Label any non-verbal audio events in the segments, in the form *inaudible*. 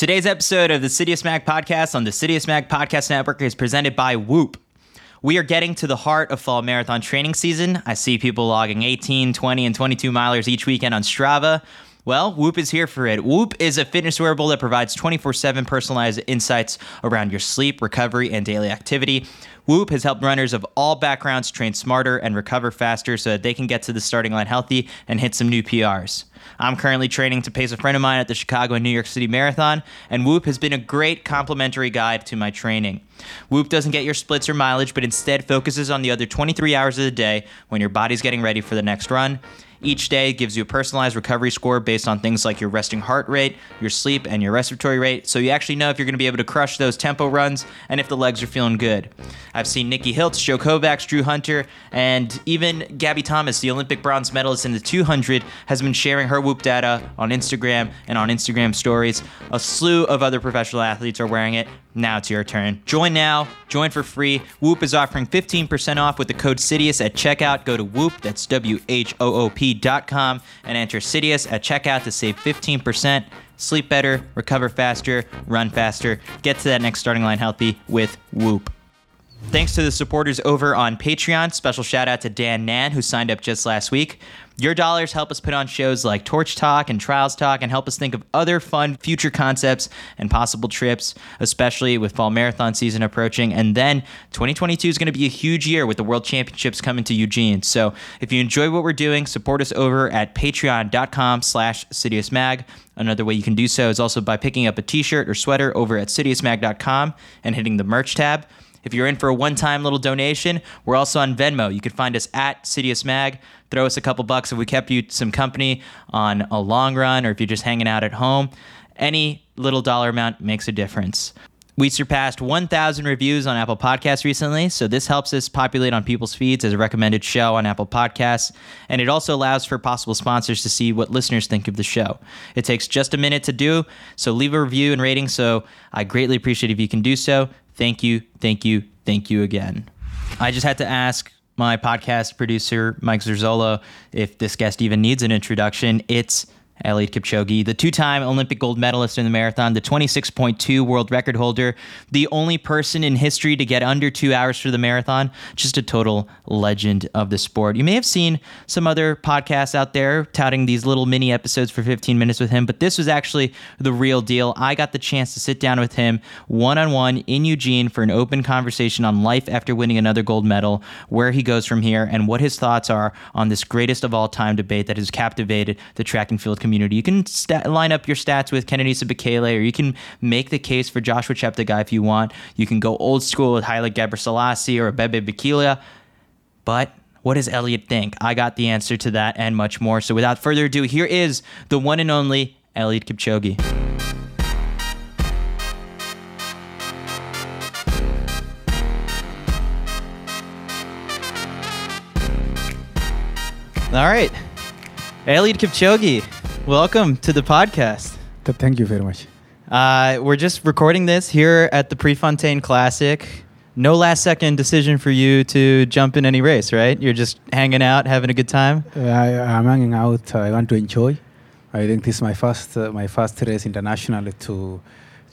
Today's episode of the Citius Mag podcast on the Citius Mag podcast network is presented by Whoop. We are getting to the heart of fall marathon training season. I see people logging 18, 20, and 22 milers each weekend on Strava. Well, Whoop is here for it. Whoop is a fitness wearable that provides 24 7 personalized insights around your sleep, recovery, and daily activity. Whoop has helped runners of all backgrounds train smarter and recover faster so that they can get to the starting line healthy and hit some new PRs. I'm currently training to pace a friend of mine at the Chicago and New York City Marathon, and Whoop has been a great complementary guide to my training. Whoop doesn't get your splits or mileage, but instead focuses on the other 23 hours of the day when your body's getting ready for the next run. Each day gives you a personalized recovery score based on things like your resting heart rate, your sleep, and your respiratory rate, so you actually know if you're going to be able to crush those tempo runs and if the legs are feeling good. I've seen Nikki Hiltz, Joe Kovacs, Drew Hunter, and even Gabby Thomas, the Olympic bronze medalist in the 200, has been sharing her Whoop data on Instagram and on Instagram stories. A slew of other professional athletes are wearing it. Now it's your turn. Join now. Join for free. Whoop is offering 15% off with the code Citius at checkout. Go to Whoop, that's W H O O P.com, and enter Citius at checkout to save 15%. Sleep better, recover faster, run faster. Get to that next starting line healthy with Whoop. Thanks to the supporters over on Patreon. Special shout out to Dan Nan, who signed up just last week. Your dollars help us put on shows like Torch Talk and Trials Talk and help us think of other fun future concepts and possible trips, especially with fall marathon season approaching. And then 2022 is going to be a huge year with the World Championships coming to Eugene. So if you enjoy what we're doing, support us over at patreon.com slash citiusmag. Another way you can do so is also by picking up a t-shirt or sweater over at citiusmag.com and hitting the merch tab. If you're in for a one time little donation, we're also on Venmo. You can find us at Citius Mag. Throw us a couple bucks if we kept you some company on a long run or if you're just hanging out at home. Any little dollar amount makes a difference. We surpassed 1,000 reviews on Apple Podcasts recently, so this helps us populate on people's feeds as a recommended show on Apple Podcasts, and it also allows for possible sponsors to see what listeners think of the show. It takes just a minute to do, so leave a review and rating, so I greatly appreciate if you can do so. Thank you, thank you, thank you again. I just had to ask my podcast producer, Mike Zerzolo, if this guest even needs an introduction. It's Eliud Kipchoge, the two time Olympic gold medalist in the marathon, the 26.2 world record holder, the only person in history to get under two hours for the marathon, just a total legend of the sport. You may have seen some other podcasts out there touting these little mini episodes for 15 minutes with him, but this was actually the real deal. I got the chance to sit down with him one on one in Eugene for an open conversation on life after winning another gold medal, where he goes from here, and what his thoughts are on this greatest of all time debate that has captivated the track and field community community. You can line up your stats with Kenenisa Bekele, or you can make the case for Joshua Cheptegei if you want. You can go old school with Haile Gebrselassie or Bebe Bikila. But what does Eliud think? I got the answer to that and much more. So without further ado, here is the one and only Eliud Kipchoge. All right. Eliud Kipchoge, welcome to the podcast. Thank you very much. Uh, we're just recording this here at the Prefontaine Classic. No last second decision for you to jump in any race, right? You're just hanging out, having a good time. Uh, I, I'm hanging out. I want to enjoy. I think this is my first uh, my first race internationally to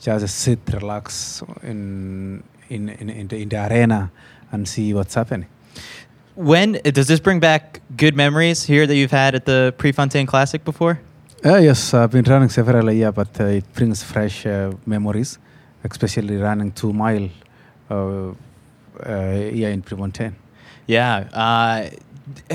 just sit, relax in in in, in, the, in the arena and see what's happening. When does this bring back good memories here that you've had at the Prefontaine Classic before? Uh, yes, I've been running several years, but uh, it brings fresh uh, memories, especially running two mile uh, uh, here in Prefontaine. Yeah. Uh,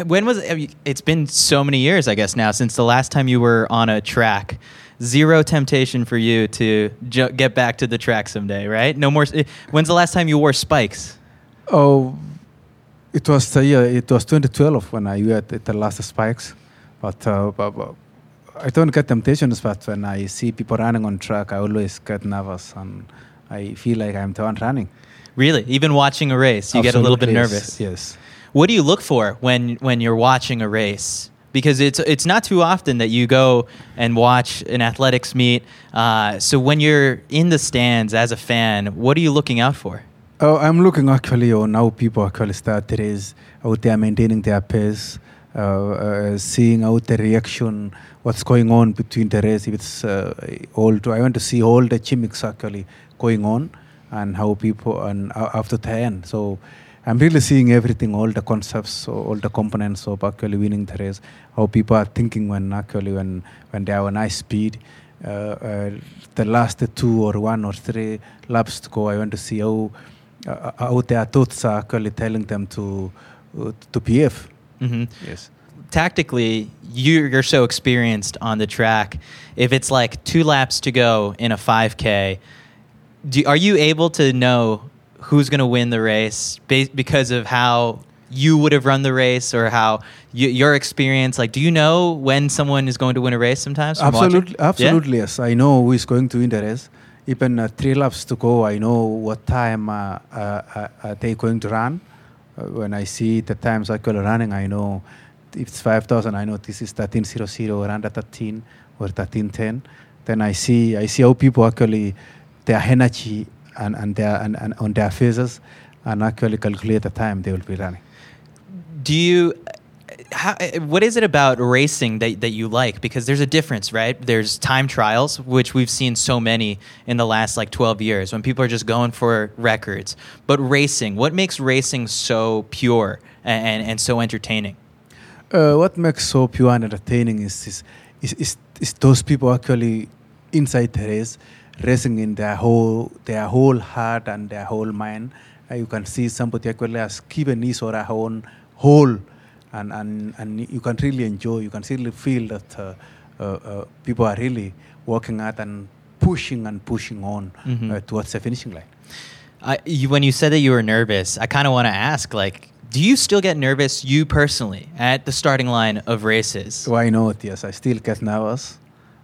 when was it? It's been so many years, I guess, now since the last time you were on a track. Zero temptation for you to ju- get back to the track someday, right? No more. When's the last time you wore spikes? Oh, it was the year. It was 2012 when I wore the, the last spikes, but, uh, but, but I don't get temptations. But when I see people running on track, I always get nervous and I feel like I'm the one running. Really, even watching a race, you Absolutely, get a little bit nervous. Yes. What do you look for when when you're watching a race? Because it's it's not too often that you go and watch an athletics meet. Uh, so when you're in the stands as a fan, what are you looking out for? Oh, I'm looking actually on how people actually start the race, how they are maintaining their pace, seeing out the reaction, what's going on between the race. If it's uh, all, to, I want to see all the chimics actually going on and how people and uh, after the end. So I'm really seeing everything, all the concepts, all the components of actually winning the race, how people are thinking when actually when when they have a nice speed. Uh, uh, the last two or one or three laps to go, I want to see how uh, how their thoughts are actually telling them to uh, to behave. Hmm Yes. Tactically, you, you're so experienced on the track. If it's like two laps to go in a 5K, do, are you able to know who's going to win the race ba- because of how you would have run the race or how y- your experience? Like, do you know when someone is going to win a race sometimes? from watching? Absolutely, Yeah? absolutely yes. I know who is going to win the race. Even uh, three laps to go, I know what time uh, uh, uh, uh, they going to run. Uh, when I see the times actually running, I know if it's 5,000, I know this is 1300 or under 13 or 1310. Then I see I see how people actually their energy and, and their and, and on their faces and actually calculate the time they will be running. do you how, what is it about racing that, that you like? Because there's a difference right? There's time trials which we've seen so many in the last like 12 years when people are just going for records. But racing what makes racing so pure and, and, and so entertaining? Uh, what makes so pure and entertaining is is, is, is is those people actually inside the race, racing in their whole their whole heart and their whole mind. Uh, you can see somebody actually has given his or her own whole, and, and, and you can really enjoy. You can really feel that uh, uh, uh, people are really working hard and pushing and pushing on uh, towards the finishing line. I, you, when you said that you were nervous i kind of want to ask like do you still get nervous you personally at the starting line of races Why not? Yes, I still get nervous,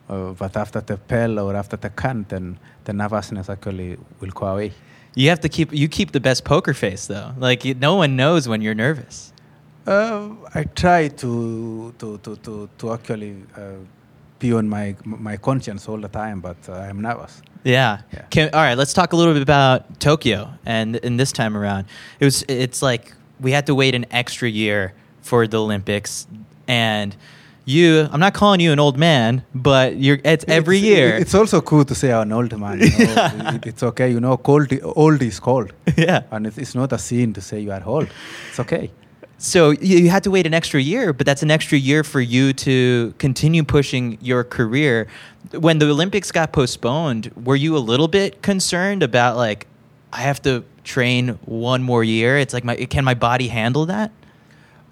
uh, but after the pell or after the count, then the nervousness actually will go away. you have to keep you keep the best poker face though like no one knows when you're nervous Uh, I try to to to to, to actually uh, be on my my conscience all the time, but uh, I'm nervous. Yeah. Yeah. Can, all right, let's talk a little bit about Tokyo and and this time around. It was it's like we had to wait an extra year for the Olympics and you I'm not calling you an old man, but you're it's every It's- year. It's also cool to say I'm an old man. You know? Yeah. *laughs* It- it's okay, you know. Cold, old is cold, *laughs* yeah. and it's, it's not a sin to say you are old. It's okay. So you, had to wait an extra year, but that's an extra year for you to continue pushing your career. When the Olympics got postponed, were you a little bit concerned about like I have to train one more year? It's like my can my body handle that?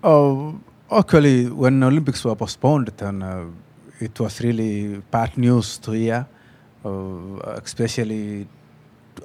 Oh, actually, when the Olympics were postponed, then uh, it was really bad news to hear. Uh, especially,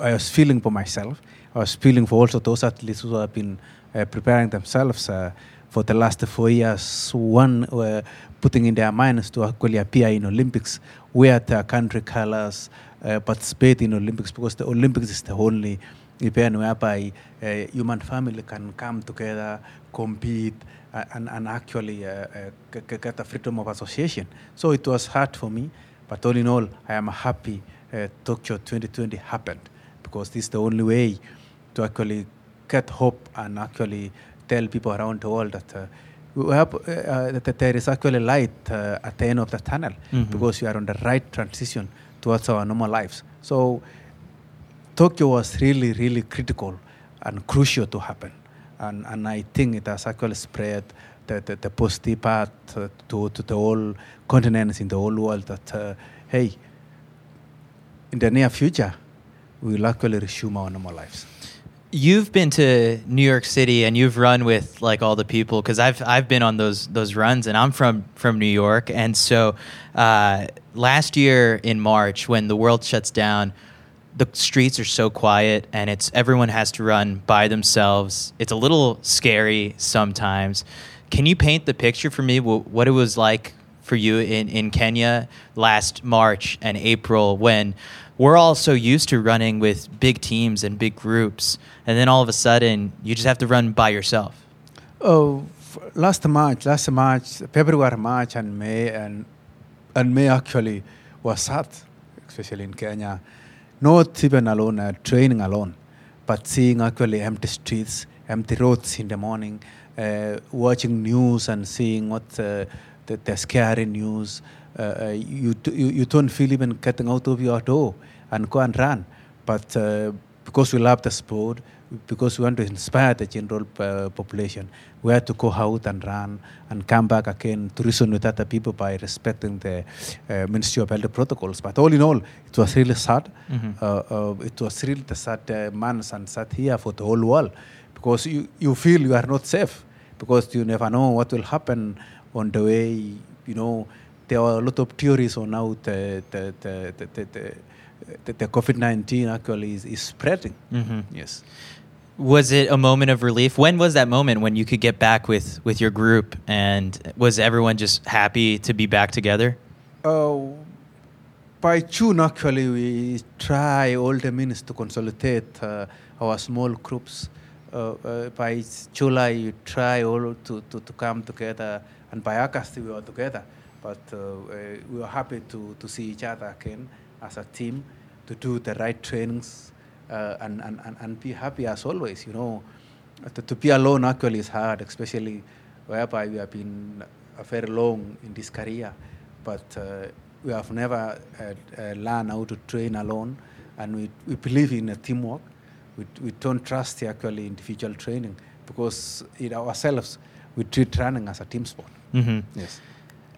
I was feeling for myself. I was feeling for also those athletes who have been uh, preparing themselves uh, for the last four years. One uh, putting in their minds to actually appear in Olympics, wear their country colors, uh, participate in Olympics because the Olympics is the only event whereby uh, human family can come together, compete, uh, and, and actually uh, get the freedom of association. So it was hard for me, but all in all, I am happy Tokyo 2020 happened because this is the only way to actually get hope and actually tell people around the world that uh, we have, uh, uh, that there is actually light uh, at the end of the tunnel Mhm. because we are on the right transition towards our normal lives. So Tokyo was really, really critical and crucial to happen. And, and I think it has actually spread the, the, the positive part uh, to, to the whole continents in the whole world that, uh, hey, in the near future, we actually resume our normal lives. You've been to New York City and you've run with like all the people because I've I've been on those those runs and I'm from from New York and so uh, last year in March when the world shuts down, the streets are so quiet and it's everyone has to run by themselves. It's a little scary sometimes. Can you paint the picture for me wh- what it was like for you in, in Kenya last March and April when we're all so used to running with big teams and big groups, and then all of a sudden you just have to run by yourself. Oh, last March, last March, February, March, and May, and and May actually was sad, especially in Kenya. Not even alone, uh, training alone, but seeing actually empty streets, empty roads in the morning, uh, watching news and seeing what uh, the, the scary news, uh, uh, you, you you don't feel even getting out of your door and go and run. But uh, because we love the sport, because we want to inspire the general uh, population, we have to go out and run and come back again to reason with other people by respecting the uh, Ministry of Health protocols. But all in all, it was really sad. Mhm. Uh, uh, it was really the sad uh, months and sad year for the whole world because you, you feel you are not safe because you never know what will happen on the way. You know, there are a lot of theories on how the, the, the, the, the, the, the, COVID 19 actually is, is spreading. Mhm. Yes. Was it a moment of relief? When was that moment when you could get back with with your group and was everyone just happy to be back together? Uh, by June, actually, we try all the means to consolidate uh, our small groups. Uh, uh, by July, we try all to, to, to come together, and by August, we were together. But uh, uh, we were happy to, to see each other again as a team, to do the right trainings, uh, and, and, and, and be happy as always. You know, to, to be alone actually is hard, especially whereby we have been very long in this career, but uh, we have never uh, uh, learned how to train alone, and we, we believe in a teamwork. We, we don't trust the actually individual training because in ourselves we treat running as a team sport. hmm Yes.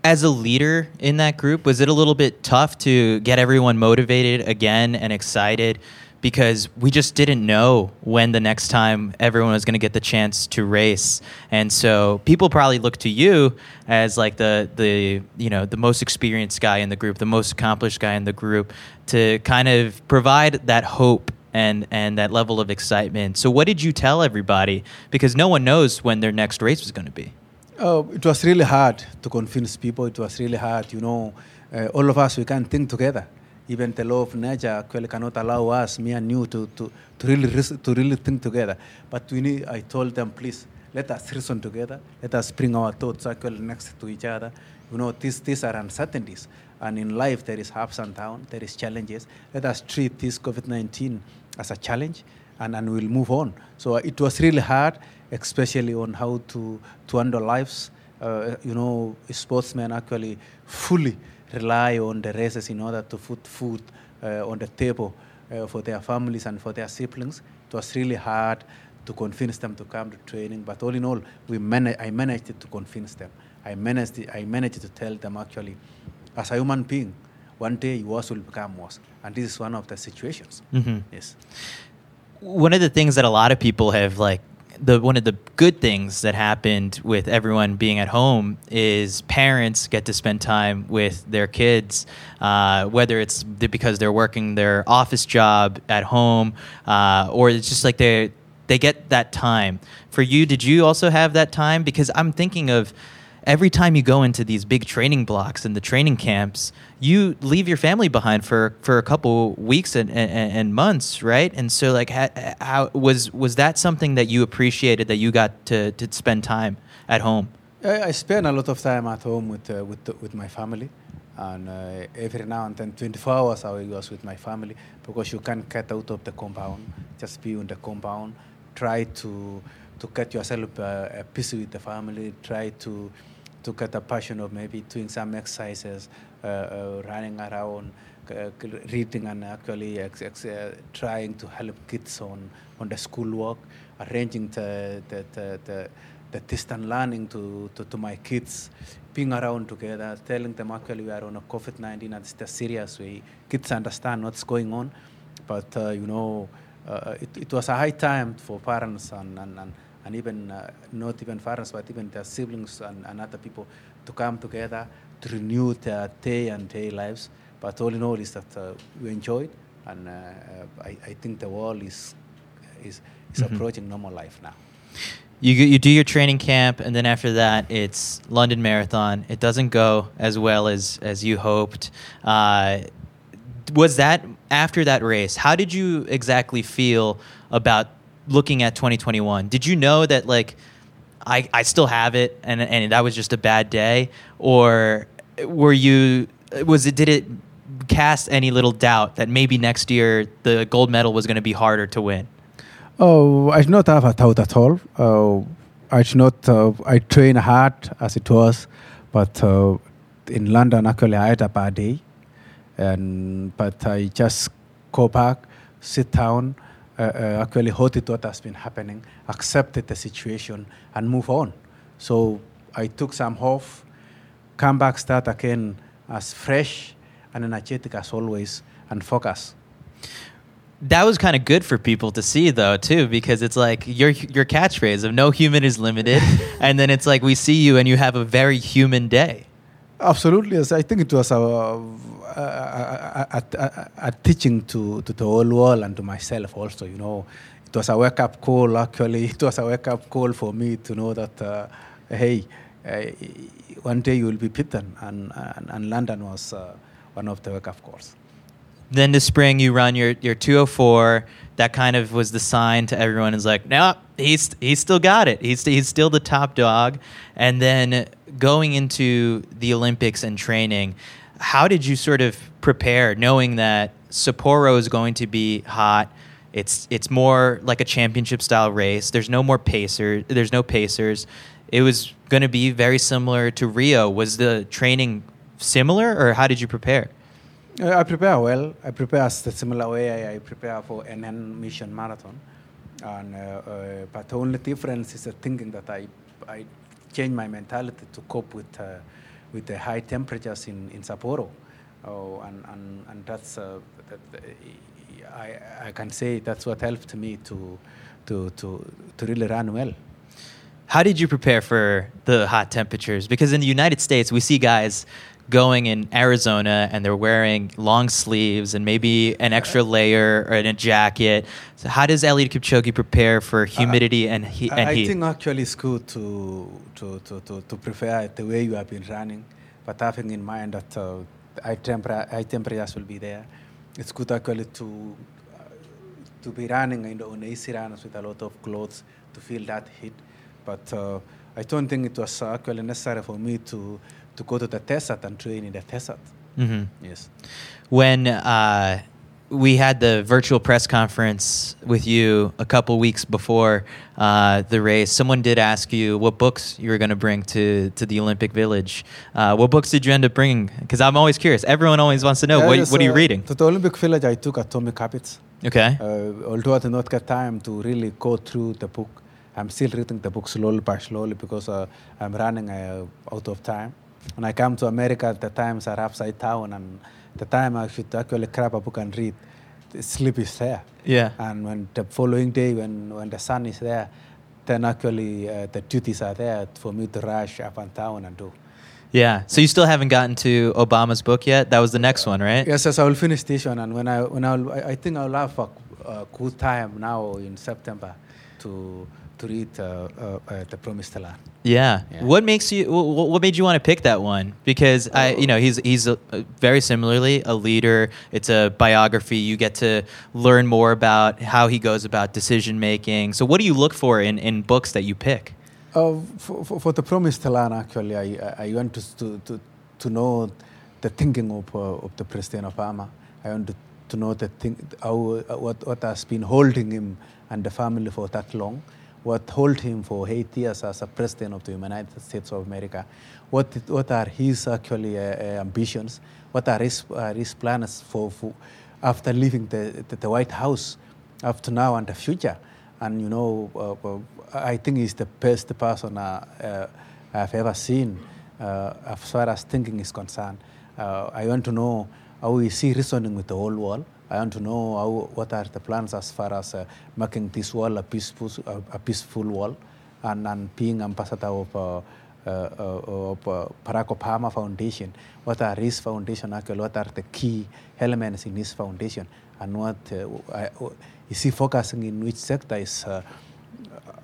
As a leader in that group, was it a little bit tough to get everyone motivated again and excited? Because we just didn't know when the next time everyone was going to get the chance to race, and so people probably look to you as like the the you know the most experienced guy in the group, the most accomplished guy in the group, to kind of provide that hope and and that level of excitement. So, what did you tell everybody? Because no one knows when their next race was going to be. Oh, it was really hard to convince people. It was really hard, you know. Uh, all of us, we can't think together. Even the law of nature cannot allow us, me and you, to, to, to really to really think together. But we need. I told them, please let us reason together. Let us bring our thoughts actually next to each other. You know, these these are uncertainties, and in life there is ups and downs, there is challenges. Let us treat this COVID-19 as a challenge, and and we'll move on. So it was really hard especially on how to, to handle lives. Uh, you know, sportsmen actually fully rely on the races in order to put food uh, on the table uh, for their families and for their siblings. It was really hard to convince them to come to training, but all in all, we mana- I managed to convince them. I managed, I managed to tell them actually, as a human being, one day yours will become worse. And this is one of the situations. Mhm. Yes. one of the things that a lot of people have like the one of the good things that happened with everyone being at home is parents get to spend time with their kids, uh, whether it's because they're working their office job at home, uh, or it's just like they they get that time. For you, did you also have that time? Because I'm thinking of every time you go into these big training blocks and the training camps, you leave your family behind for, for a couple weeks and, and, and months, right? And so, like, how, how was was that something that you appreciated that you got to, to spend time at home? I, I spend a lot of time at home with uh, with with my family, and uh, every now and then, 24 hours I was with my family because you can't get out of the compound. Just be in the compound. Try to to get yourself uh, uh, busy with the family. Try to to get a passion of maybe doing some exercises, uh, uh, running around, uh, reading, and actually trying to help kids on on the schoolwork, arranging the the, the, the the distant learning to, to, to my kids, being around together, telling them actually we are on a COVID 19 and it's the serious way. Kids understand what's going on, but uh, you know, uh, it, it was a high time for parents and, and, and, and even uh, not even parents, but even their siblings and, and other people to come together to renew their day and day lives. But all in all, is that uh, we enjoyed, and uh, uh, I, I think the world is is, is Mhm. approaching normal life now. You you do your training camp, and then after that, it's London Marathon. It doesn't go as well as as you hoped. Uh, was that after that race? How did you exactly feel about looking at 2021? Did you know that like I I still have it, and and that was just a bad day, or were you was it did it cast any little doubt that maybe next year the gold medal was going to be harder to win? Oh, I do not have a doubt at all. Uh, I should not. Uh, I train hard as it was, but uh, in London actually I had a bad day, and but I just go back, sit down, uh, uh, actually noted what has been happening, accepted the situation, and move on. So I took some off, come back, start again as fresh and energetic as always, and focus. That was kind of good for people to see, though, too, because it's like your your catchphrase of "no human is limited," *laughs* and then it's like we see you and you have a very human day. Absolutely, yes. I think it was a, a, teaching to, to the whole world and to myself also. You know, it was a wake up call. Actually, *laughs* it was a wake up call for me to know that, uh, hey, uh, one day you will be beaten, and, and, and London was uh, one of the wake up calls. Then this spring you run your your 204. That kind of was the sign to everyone. Is like, no, he's he's still got it. He's he's still the top dog. And then going into the Olympics and training, how did you sort of prepare, knowing that Sapporo is going to be hot? It's it's more like a championship style race. There's no more pacers. There's no pacers. It was going to be very similar to Rio. Was the training similar, or how did you prepare? Uh, I prepare well. I prepare the similar way I, I prepare for NN Mission Marathon, and uh, uh, but the only difference is the thinking that I I change my mentality to cope with uh, with the high temperatures in in Sapporo, oh, and and and that's uh, that, I I can say that's what helped me to to to to really run well. How did you prepare for the hot temperatures? Because in the United States, we see guys going in Arizona and they're wearing long sleeves and maybe an extra layer or in a jacket. So how does Eliud Kipchoge prepare for humidity uh, and, he- and I heat? I think actually it's good to, to, to, to, to prepare the way you have been running, but having in mind that uh, high, temper- high temperatures will be there. It's good actually to uh, to be running in the, on easy runs with a lot of clothes to feel that heat. But uh, I don't think it was actually necessary for me to to go to the desert and train in the desert. Mhm. Yes. When uh, we had the virtual press conference with you a couple weeks before uh, the race, someone did ask you what books you were going to bring to, to the Olympic Village. Uh, what books did you end up bringing? Because I'm always curious. Everyone always wants to know what, yes, what are you reading? To the Olympic Village, I took Atomic Habits. Okay. Uh, although I did not get time to really go through the book, I'm still reading the book slowly by slowly because uh, I'm running uh, out of time. When I come to America, the times are upside down, and the time I should actually grab a book and read, the sleep is there. Yeah. And when the following day, when, when the sun is there, then actually uh, the duties are there for me to rush up and down and do. Yeah. So you still haven't gotten to Obama's book yet? That was the next one, right? Yes, yes, I will finish this one, and when I when I'll, I, I think I'll have a, a good time now in September to to read uh, uh, uh, the Promised Land. Yeah. Yeah. What makes you? What, what made you want to pick that one? Because I, you know, he's he's a, a very similarly a leader. It's a biography. You get to learn more about how he goes about decision making. So, what do you look for in in books that you pick? Uh, for, for, for the Promised Land, actually, I, I I want to, to, to, to know the thinking of, uh, of the President Obama. I want to, to know the thing, how, uh, what, what has been holding him and the family for that long, what hold him for eight years as a President of the United States of America, what, what are his actually uh, uh, ambitions, what are his, uh, his plans for, for after leaving the, the, the White House up to now and the future. And you know, uh, uh, I think he's the best person uh, I've ever seen as far as thinking is concerned. I want to know how is he see reasoning with the whole world. I want to know how, what are the plans as far as uh, making this world a peaceful, a, a peaceful world, and, and being ambassador of. Uh, uh, uh, of uh, Barack Obama Foundation. What are his foundation actually? What are the key elements in his foundation? And what uh, is he focusing in which sector? Is uh,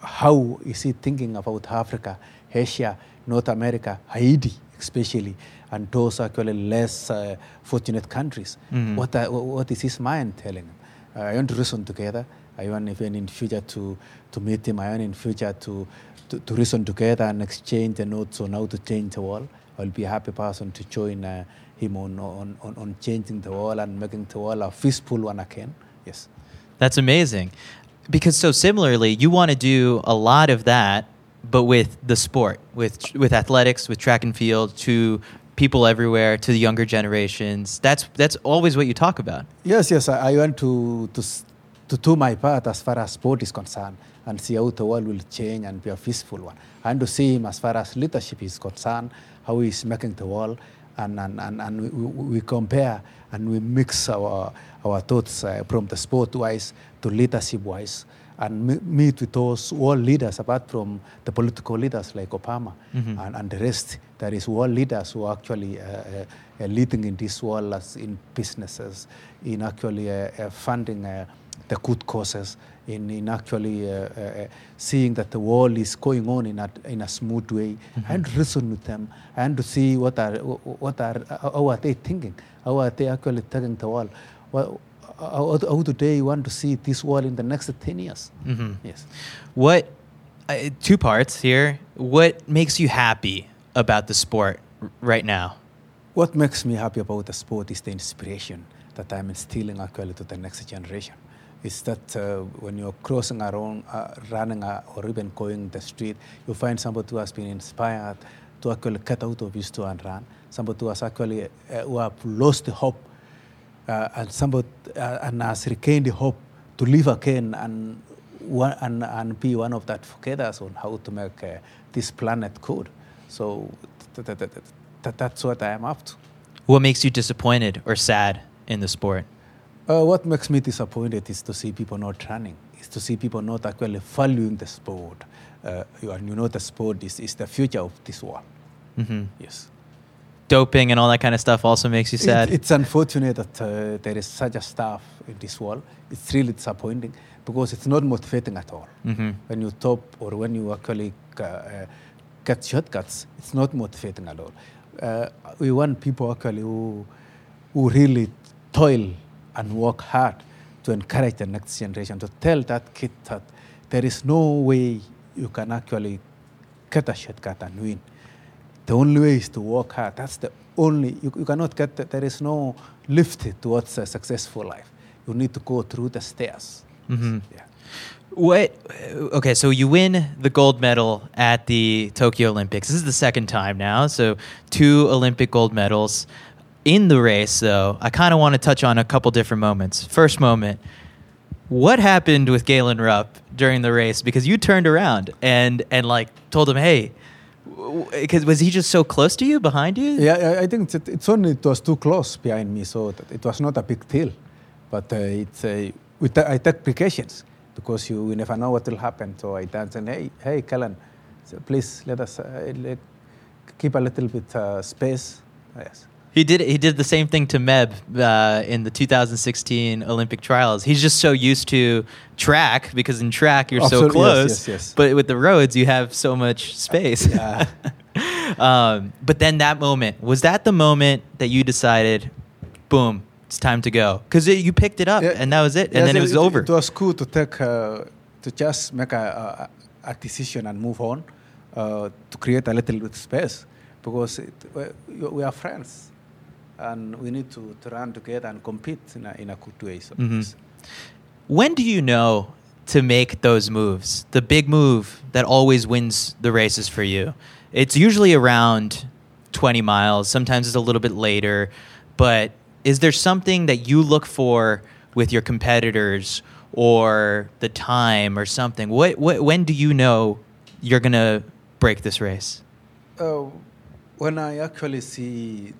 how is he thinking about Africa, Asia, North America, Haiti, especially, and those are actually less uh, fortunate countries? Mhm. What, are, what is his mind telling him? Uh, I want to reason together. I want even in future to, to meet him. I want in future to, to, to reason together and exchange the notes on how to change the world. I'll be a happy person to join uh, him on, on, on, on changing the world and making the world a peaceful one again. Yes. That's amazing. Because so similarly, you want to do a lot of that but with the sport, with with athletics, with track and field, to people everywhere, to the younger generations. That's that's always what you talk about. Yes, yes. I, I want to, to to do my part as far as sport is concerned and see how the world will change and be a peaceful one. And to see him as far as leadership is concerned, how he's making the world, and and, and, and we, we we compare and we mix our our thoughts uh, from the sport wise to leadership wise. And meet with those world leaders, apart from the political leaders like Obama and, and the rest. There is world leaders who are actually uh, uh, uh, leading in this world as in businesses, in actually uh, uh, funding uh, the good causes, in, in actually uh, uh, uh, seeing that the world is going on in a, in a smooth way, and reason with them, and to see what are what are how are they thinking, how are they actually taking the world. Well, how, how do they want to see this world in the next 10 years? Mhm. Yes. What uh, two parts here? What makes you happy about the sport right now? What makes me happy about the sport is the inspiration that I'm instilling actually to the next generation. Is that uh, when you're crossing around, uh, running uh, or even going the street, you find somebody who has been inspired to actually get out of his store and run. Somebody who has actually uh, who have lost hope, uh, and somebody uh, and has regained the hope to live again and one, and, and be one of that forgetters on how to make uh, this planet good. So th- th- th- th- th- that's what I am up to. What makes you disappointed or sad in the sport? Uh, what makes me disappointed is to see people not running, is to see people not actually valuing the sport. Uh, you, and you know the sport is, is the future of this world. hmm Yes. Doping and all that kind of stuff also makes you It- sad. it's unfortunate that uh, there is such a stuff in this world. It's really disappointing because it's not motivating at all. Mhm. When you top or when you actually uh, uh, get shortcuts, it's not motivating at all. Uh, we want people actually who, who really toil and work hard to encourage the next generation, to tell that kid that there is no way you can actually get a shortcut and win. The only way is to work hard. That's the only, you, you cannot get, the, there is no lift towards a successful life. You need to go through the stairs. Mm-hmm. Yeah. What? Okay, so you win the gold medal at the Tokyo Olympics. This is the second time now. So two Olympic gold medals. In the race, though, I kind of want to touch on a couple different moments. First moment, what happened with Galen Rupp during the race? Because you turned around and and like told him, "Hey," because was he just so close to you, behind you? Yeah, I- think it, it's only it was too close behind me, so it was not a big deal. But uh, it's uh, I take precautions because you, you never know what will happen. So I dance and hey, hey, Galen, so please let us uh, keep a little bit uh, space. Yes. He did. He did the same thing to Meb uh, in the 2016 Olympic trials. He's just so used to track because in track you're so Absolutely, yes, close, yes, yes. but with the roads you have so much space. Yeah. *laughs* um, but then that moment was that the moment that you decided, boom, it's time to go because you picked it up Yeah, and that was it, and yes, then it was over. It was cool to take uh, to just make a, a, a decision and move on uh, to create a little bit space because it, we are friends and we need to, to run together and compete in a, in a good way. So Mhm. When do you know to make those moves? The big move that always wins the races for you. It's usually around 20 miles. Sometimes it's a little bit later. But is there something that you look for with your competitors or the time or something? What, what, when do you know you're going to break this race? Uh, when I actually see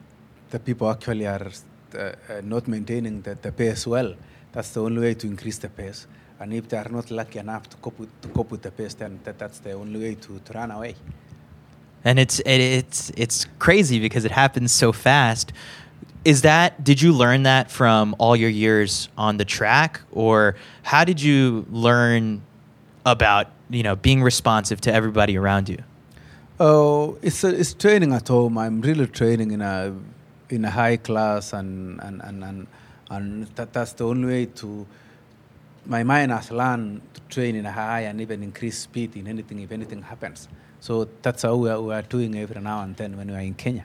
the people actually are uh, uh, not maintaining the, the pace well, that's the only way to increase the pace. And if they are not lucky enough to cope with, to cope with the pace, then that, that's the only way to, to run away. and it's it, it's it's crazy because it happens so fast. Is that did you learn that from all your years on the track, or how did you learn about you know being responsive to everybody around you? Oh, it's, a, it's training at home. I'm really training in a in a high class, and and and and, and that, that's the only way to. My mind has learned to train in a high and even increase speed in anything if anything happens. So that's how we are, we are doing every now and then when we are in Kenya.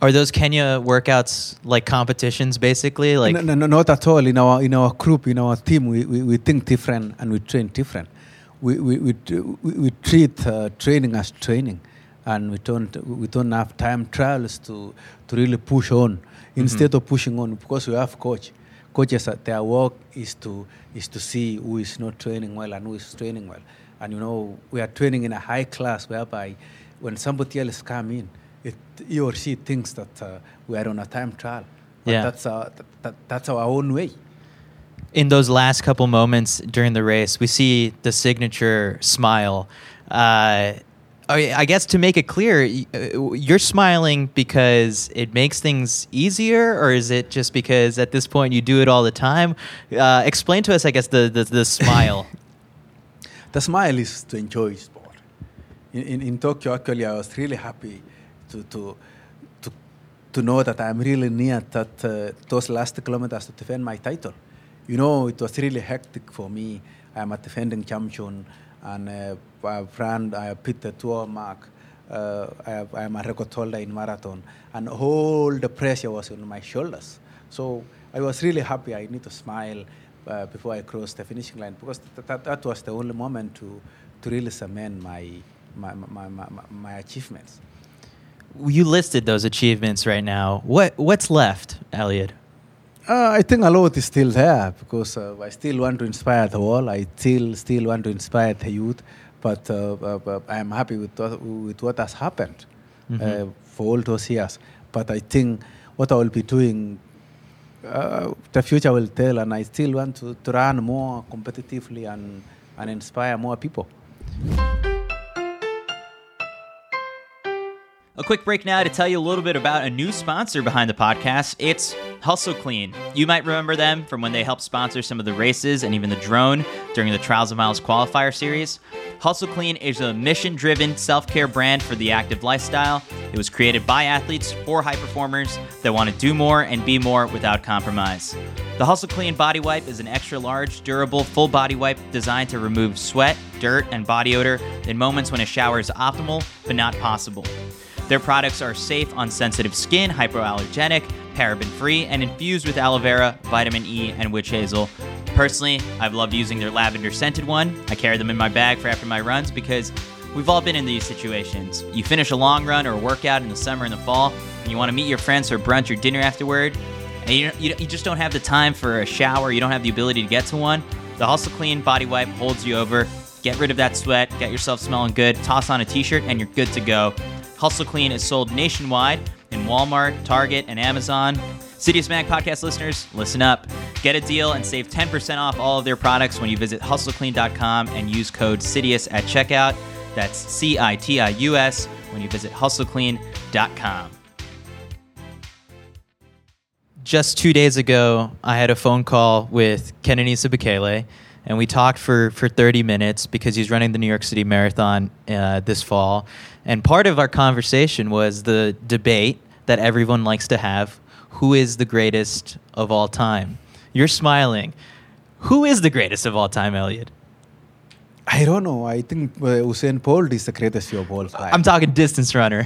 Are those Kenya workouts like competitions, basically? Like no, no, no, not at all. In our in our group, in our team, we, we, we think different and we train different. we, we, we, we, we treat uh, training as training, and we don't we don't have time trials to to really push on. Instead of pushing on, because we have coach, coaches uh, their work is to is to see who is not training well and who is training well. And you know we are training in a high class whereby when somebody else come in, it, he or she thinks that uh, we are on a time trial. But Yeah. that's uh, that, that, that's our own way. in those last couple moments during the race, we see the signature smile. Uh, I I guess to make it clear, uh, you're smiling because it makes things easier, or is it just because at this point you do it all the time? Uh, explain to us, I guess, the the, the smile. *laughs* The smile is to enjoy sport. In, in, in Tokyo, actually, I was really happy to, to, to, to know that I'm really near that, uh, those last kilometers to defend my title. You know, it was really hectic for me. I'm a defending champion, and uh, I've run, I have hit the tour mark. Uh, I, am a record holder in marathon, and all the pressure was on my shoulders. So I was really happy. I need to smile uh, before I crossed the finishing line because th- that, that was the only moment to, to really cement my, my, my, my, my, my achievements. you listed those achievements right now. What what's left, Eliud? Uh, I think a lot is still there because uh, I still want to inspire the world. I still still want to inspire the youth, but uh, uh, I am happy with what, with what has happened uh, Mhm. for all those years. But I think what I will be doing, uh, the future will tell, and I still want to, to run more competitively and and inspire more people. A quick break now to tell you a little bit about a new sponsor behind the podcast. It's Hustle Clean. You might remember them from when they helped sponsor some of the races and even the drone during the Trials of Miles qualifier series. Hustle Clean is a mission driven self care brand for the active lifestyle. It was created by athletes for high performers that want to do more and be more without compromise. The Hustle Clean Body Wipe is an extra large, durable, full body wipe designed to remove sweat, dirt, and body odor in moments when a shower is optimal but not possible. Their products are safe on sensitive skin, hypoallergenic, paraben free, and infused with aloe vera, vitamin E, and witch hazel. Personally, I've loved using their lavender scented one. I carry them in my bag for after my runs because we've all been in these situations. You finish a long run or a workout in the summer and the fall, and you want to meet your friends for brunch or dinner afterward, and you, you, you just don't have the time for a shower, you don't have the ability to get to one. The Hustle Clean Body Wipe holds you over. Get rid of that sweat, get yourself smelling good, toss on a t shirt, and you're good to go. Hustle Clean is sold nationwide in Walmart, Target, and Amazon. Citius Mag podcast listeners, listen up. Get a deal and save 10% off all of their products when you visit hustleclean.com and use code CITIUS at checkout. That's C I T I U S when you visit hustleclean.com. Just two days ago, I had a phone call with Kenenisa Bekele, and we talked for, for 30 minutes because he's running the New York City Marathon uh, this fall. And part of our conversation was the debate that everyone likes to have who is the greatest of all time? You're smiling. Who is the greatest of all time, Eliud? I don't know. I think uh, Usain Bolt is the greatest of all time. I'm talking distance runner.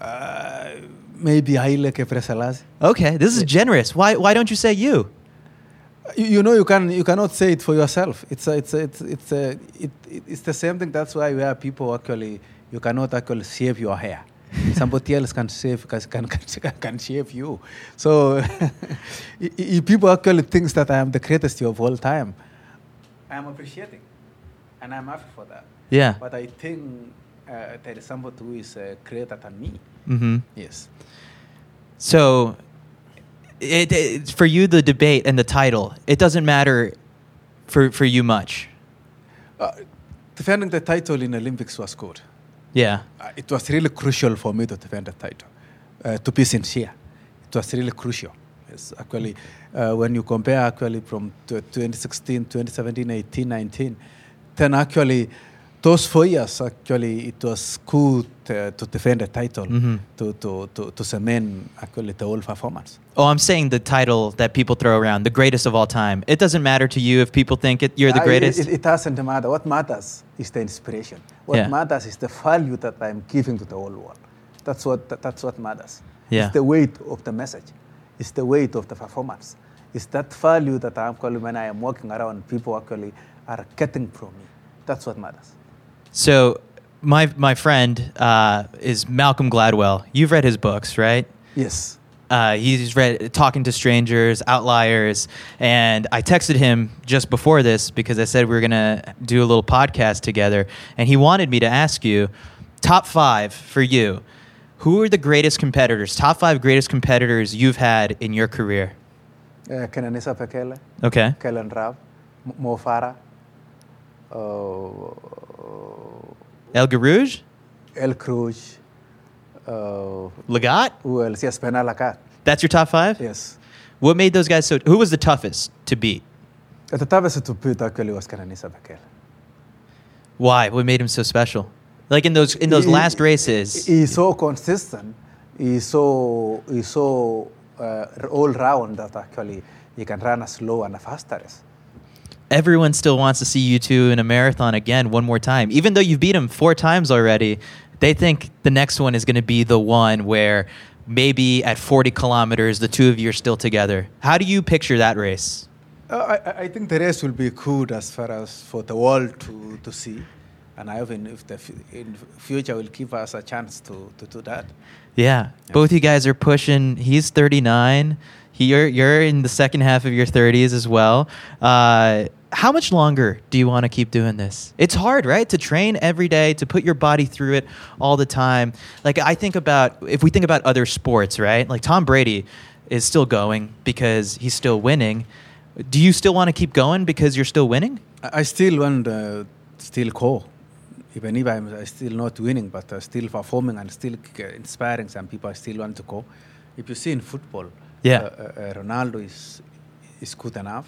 Uh, maybe Haile Gebrselassie. Okay, this is generous. Why, why don't you say you? You, you know, you can you cannot say it for yourself. It's a, it's a, it's it's a, it, it, it's the same thing. That's why we have people actually you cannot actually shave your hair. *laughs* Somebody else can shave can can, can, can shave you. So *laughs* if people actually thinks that I am the greatest of all time, I am appreciating, and I'm happy for that. Yeah. But I think uh, there is somebody who is uh, greater than me. Mm-hmm. Yes. So, it, it, for you, the debate and the title, it doesn't matter for, for you much. Uh, defending the title in Olympics was good. Yeah. Uh, it was really crucial for me to defend the title. Uh, to be sincere, it was really crucial. Yes, actually, uh, when you compare actually from t- 2016, 2017, 18, 19, then actually those four years actually it was good to defend the title Mhm. to, to, to, to cement actually the whole performance. Oh, I'm saying the title that people throw around, the greatest of all time. It doesn't matter to you if people think it, you're the Uh, greatest. It, it, it doesn't matter. What matters is the inspiration. What Yeah. matters is the value that I'm giving to the whole world. That's what, that's what matters. Yeah. It's the weight of the message. It's the weight of the performance. It's that value that I'm calling when I am walking around, people actually are getting from me. That's what matters. So, my my friend uh, is Malcolm Gladwell. You've read his books, right? Yes. Uh, he's read Talking to Strangers, Outliers, and I texted him just before this because I said we were gonna do a little podcast together, and he wanted me to ask you top five for you. Who are the greatest competitors? Top five greatest competitors you've had in your career? Uh, Kenenisa Bekele, Okay. Galen Rupp, Mo Farah, El Guerrouj, El Cruz, uh, Lagat. who else? Yes, Penalakat. That's your top five. Yes. What made those guys so? Who was the toughest to beat? At the toughest to put actually was Bekele. Why? What made him so special? Like in those in those He- last races. He's so consistent. He's so he's so uh, all round that actually he can run as slow and as fast as. Everyone still wants to see you two in a marathon again one more time. Even though you've beat them four times already, they think the next one is going to be the one where maybe at 40 kilometers, the two of you are still together. How do you picture that race? Uh, I, I- I think the race will be good as far as for the world to, to see. And I even if the f- in future will give us a chance to, to do that. Yeah, both you guys are pushing. He's 39. He, you're, you're in the second half of your 30s as well. Uh, how much longer do you want to keep doing this? It's hard, right? To train every day, to put your body through it all the time. Like, I think about, if we think about other sports, right? Like, Tom Brady is still going because he's still winning. Do you still want to keep going because you're still winning? I, still want uh, still go. Even if I'm still not winning, but uh, still performing and still uh, inspiring some people, I still want to go. If you see in football, Yeah. uh, uh, uh, Ronaldo is, is good enough.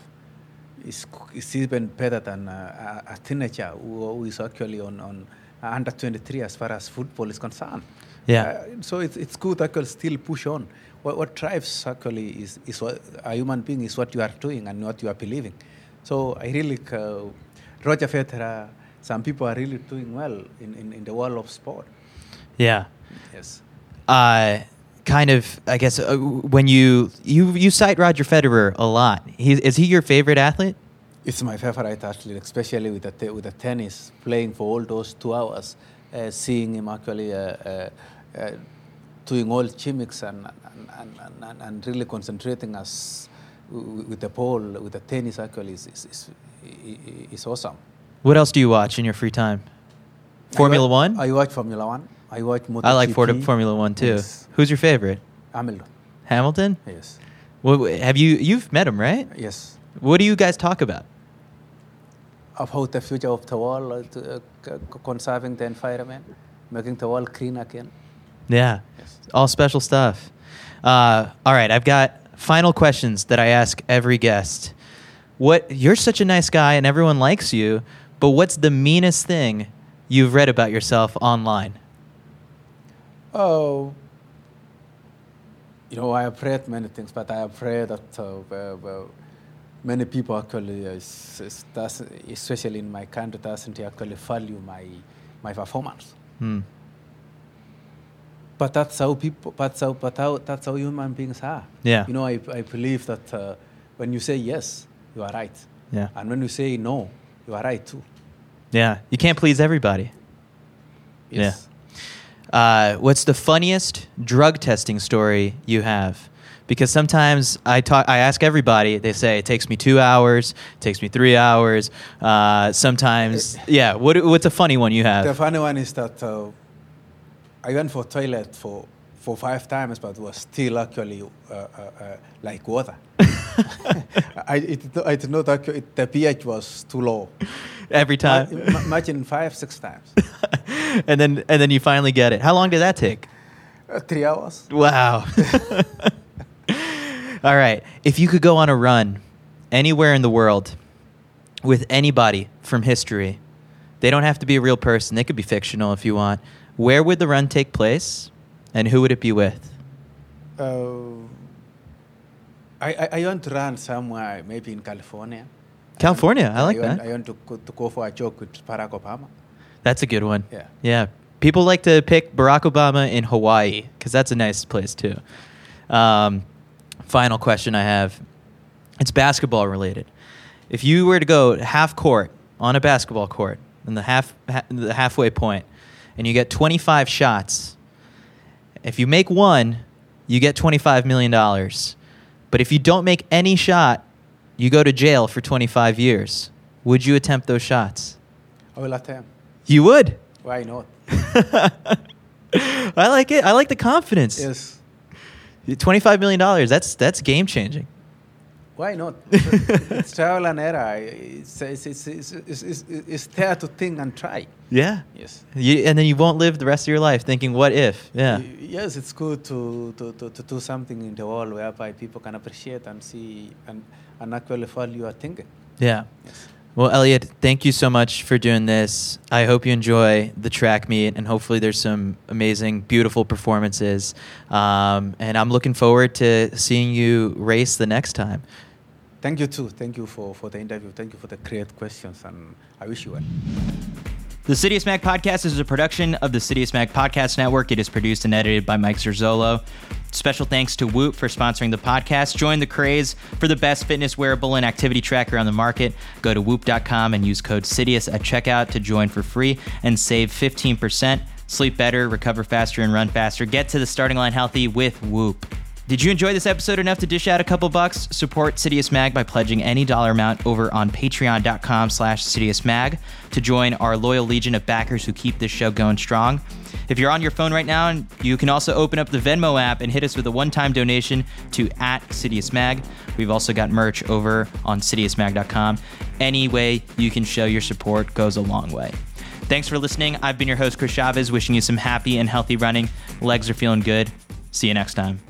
Is, is even better than uh, a, a teenager who, who is actually on, on under 23 as far as football is concerned. Yeah. Uh, so it's, it's good actually still push on. What, what drives actually is, is what a human being is what you are doing and what you are believing. So I really, uh, Roger Federer, some people are really doing well in, in, in the world of sport. Yeah. Yes. uh, kind of, I guess, uh, when you you you cite Roger Federer a lot. He, is he your favorite athlete? It's my favorite athlete, especially with the, te- with the tennis, playing for all those two hours, uh, seeing him actually uh, uh, uh, doing all gimmicks and, and, and, and, and really concentrating us with the ball, with the tennis actually is, is, is, is awesome. What else do you watch in your free time? Formula I wa- One. I watch Formula One. I watch MotoGP. I like Ford- Formula One too. Yes. Who's your favorite? Hamilton. Hamilton. Yes. What, have you you've met him right? Yes. What do you guys talk about? About the future of the world, uh, uh, conserving the environment, making the world clean again. Yeah, Yes. all special stuff. Uh, all right, I've got final questions that I ask every guest. What you're such a nice guy and everyone likes you, but what's the meanest thing you've read about yourself online? Oh, you know, I have read many things, but I have read that uh, well, well, many people actually, uh, is, is especially in my country, doesn't actually value my my performance. Hmm. But that's how people. That's how. But how. That's how human beings are. Yeah. You know, I, I believe that uh, when you say yes, you are right, Yeah. and when you say no, you are right too. Yeah. You can't please everybody. Yes. Uh, what's the funniest drug testing story you have? Because sometimes I talk, I ask everybody. They say it takes me two hours, it takes me three hours. Uh, sometimes, yeah. What, what's a funny one you have? The funny one is that uh, I went for toilet for, for five times, but was still actually uh, uh, uh, like water. *laughs* I, it, I did not actually, the pH was too low. Every time, Ma- ma- imagine five, six times. *laughs* and then and then you finally get it. How long did that take? Uh, three hours. Wow. *laughs* All right. If you could go on a run anywhere in the world with anybody from history, they don't have to be a real person, they could be fictional if you want. Where would the run take place and who would it be with? Uh, I, I, I want to run somewhere, maybe in California. California, I like want, that. I want to go, to go for a jog with Barack Obama. That's a good one. Yeah. Yeah. People like to pick Barack Obama in Hawaii because that's a nice place too. Um, final question I have it's basketball related. If you were to go half court on a basketball court in the half ha- the halfway point, and you get 25 shots. If you make one, you get 25 million dollars. But if you don't make any shot, you go to jail for 25 years. Would you attempt those shots? I will attempt. You would. Why not? *laughs* I like it. I like the confidence. Yes. $25 million. That's that's game changing. Why not? *laughs* it's trial and error. It's, it's, it's, it's, it's, there to think and try. Yeah. Yes. You, and then you won't live the rest of your life thinking, what if? Yeah. Yes, it's good to, to, to, to do something in the world whereby people can appreciate and see and, and actually value your thinking. Yeah. Yes. Well, Eliud, thank you so much for doing this. I hope you enjoy the track meet, and hopefully, there's some amazing, beautiful performances. Um, and I'm looking forward to seeing you race the next time. Thank you too. Thank you for, for the interview. Thank you for the great questions, and I wish you well. The Citius Mag podcast is a production of the Citius Mag podcast network. It is produced and edited by Mike Zerzolo. Special thanks to Whoop for sponsoring the podcast. Join the craze for the best fitness wearable and activity tracker on the market. Go to whoop.com and use code CITIUS at checkout to join for free and save 15%. Sleep better, recover faster, and run faster. Get to the starting line healthy with Whoop. Did you enjoy this episode enough to dish out a couple bucks? Support Citius Mag by pledging any dollar amount over on patreon.com slash Citius Mag to join our loyal legion of backers who keep this show going strong. If you're on your phone right now, you can also open up the Venmo app and hit us with a one-time donation to at Citius Mag. We've also got merch over on citiusmag.com. Any way you can show your support goes a long way. Thanks for listening. I've been your host, Chris Chavez, wishing you some happy and healthy running. Legs are feeling good. See you next time.